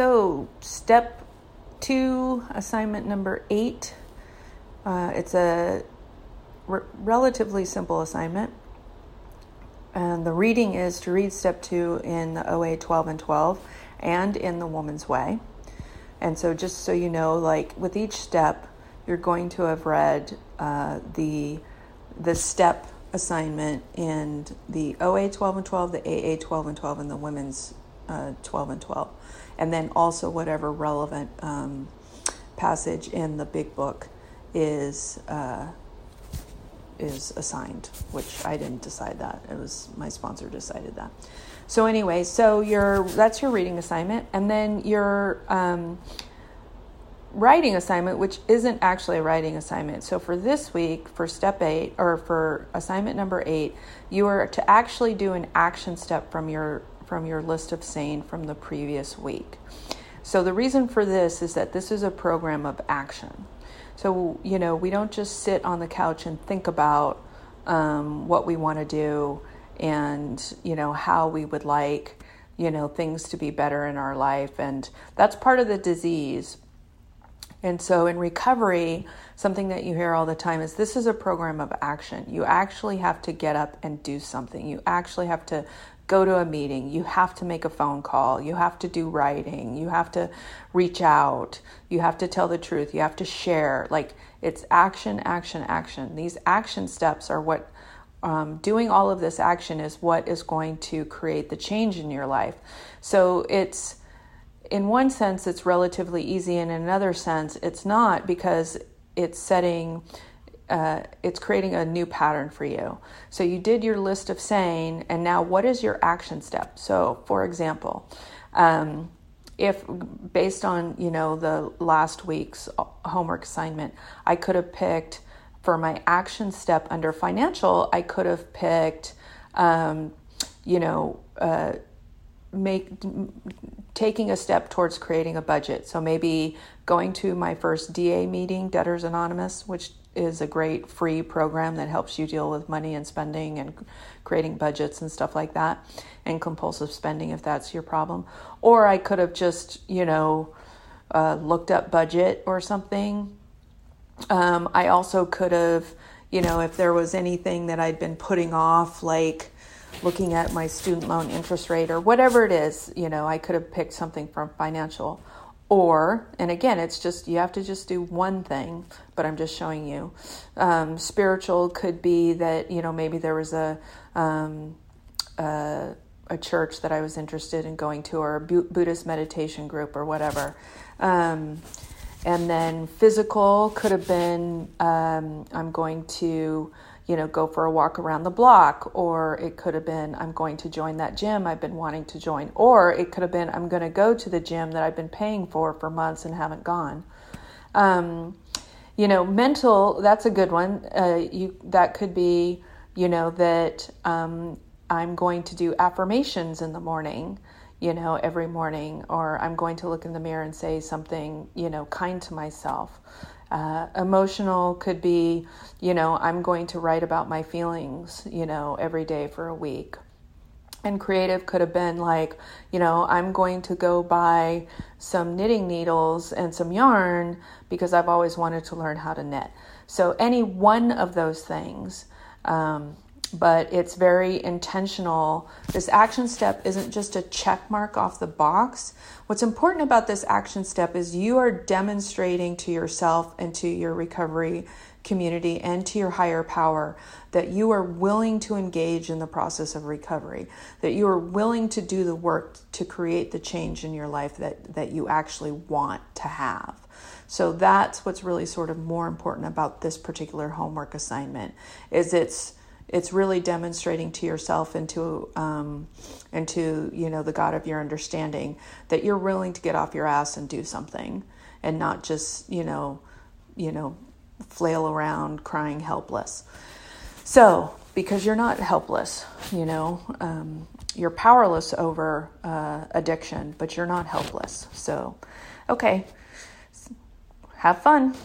so step two, assignment number eight. Uh, it's a re- relatively simple assignment. And the reading is to read step two in the OA 12 and 12 and in the Woman's Way. And so, just so you know, like with each step, you're going to have read uh, the the step assignment in the OA 12 and 12, the AA 12 and 12, and the Women's uh, 12 and 12. And then also whatever relevant um, passage in the big book is uh, is assigned, which I didn't decide that. It was my sponsor decided that. So anyway, so your that's your reading assignment, and then your um, writing assignment, which isn't actually a writing assignment. So for this week, for step eight or for assignment number eight, you are to actually do an action step from your from your list of saying from the previous week. So the reason for this is that this is a program of action. So, you know, we don't just sit on the couch and think about um, what we want to do and, you know, how we would like, you know, things to be better in our life. And that's part of the disease. And so in recovery, something that you hear all the time is this is a program of action. You actually have to get up and do something. You actually have to go to a meeting, you have to make a phone call, you have to do writing, you have to reach out, you have to tell the truth, you have to share. Like it's action, action, action. These action steps are what um, doing all of this action is what is going to create the change in your life. So it's in one sense it's relatively easy, and in another sense it's not because it's setting uh, it's creating a new pattern for you. So you did your list of saying, and now what is your action step? So, for example, um, if based on you know the last week's homework assignment, I could have picked for my action step under financial, I could have picked, um, you know. Uh, make taking a step towards creating a budget. So maybe going to my first DA meeting, Debtors Anonymous, which is a great free program that helps you deal with money and spending and creating budgets and stuff like that and compulsive spending if that's your problem. Or I could have just, you know, uh, looked up budget or something. Um, I also could have, you know, if there was anything that I'd been putting off, like looking at my student loan interest rate or whatever it is, you know, I could have picked something from financial or, and again, it's just, you have to just do one thing, but I'm just showing you. Um, spiritual could be that, you know, maybe there was a, um, a, a, church that I was interested in going to, or a Buddhist meditation group, or whatever. Um, and then physical could have been, um, I'm going to, you know, go for a walk around the block, or it could have been, I'm going to join that gym I've been wanting to join, or it could have been, I'm going to go to the gym that I've been paying for for months and haven't gone. Um, you know, mental, that's a good one. Uh, you That could be, you know, that um, I'm going to do affirmations in the morning you know, every morning, or I'm going to look in the mirror and say something, you know, kind to myself. Uh, emotional could be, you know, I'm going to write about my feelings, you know, every day for a week. And creative could have been like, you know, I'm going to go buy some knitting needles and some yarn because I've always wanted to learn how to knit. So, any one of those things um, but it's very intentional. This action step isn't just a check mark off the box. What's important about this action step is you are demonstrating to yourself and to your recovery community and to your higher power that you are willing to engage in the process of recovery, that you are willing to do the work to create the change in your life that, that you actually want to have. So that's what's really sort of more important about this particular homework assignment is it's it's really demonstrating to yourself and to um, and to you know the God of your understanding that you're willing to get off your ass and do something and not just you know you know flail around crying helpless. So because you're not helpless, you know um, you're powerless over uh, addiction, but you're not helpless. So okay, have fun.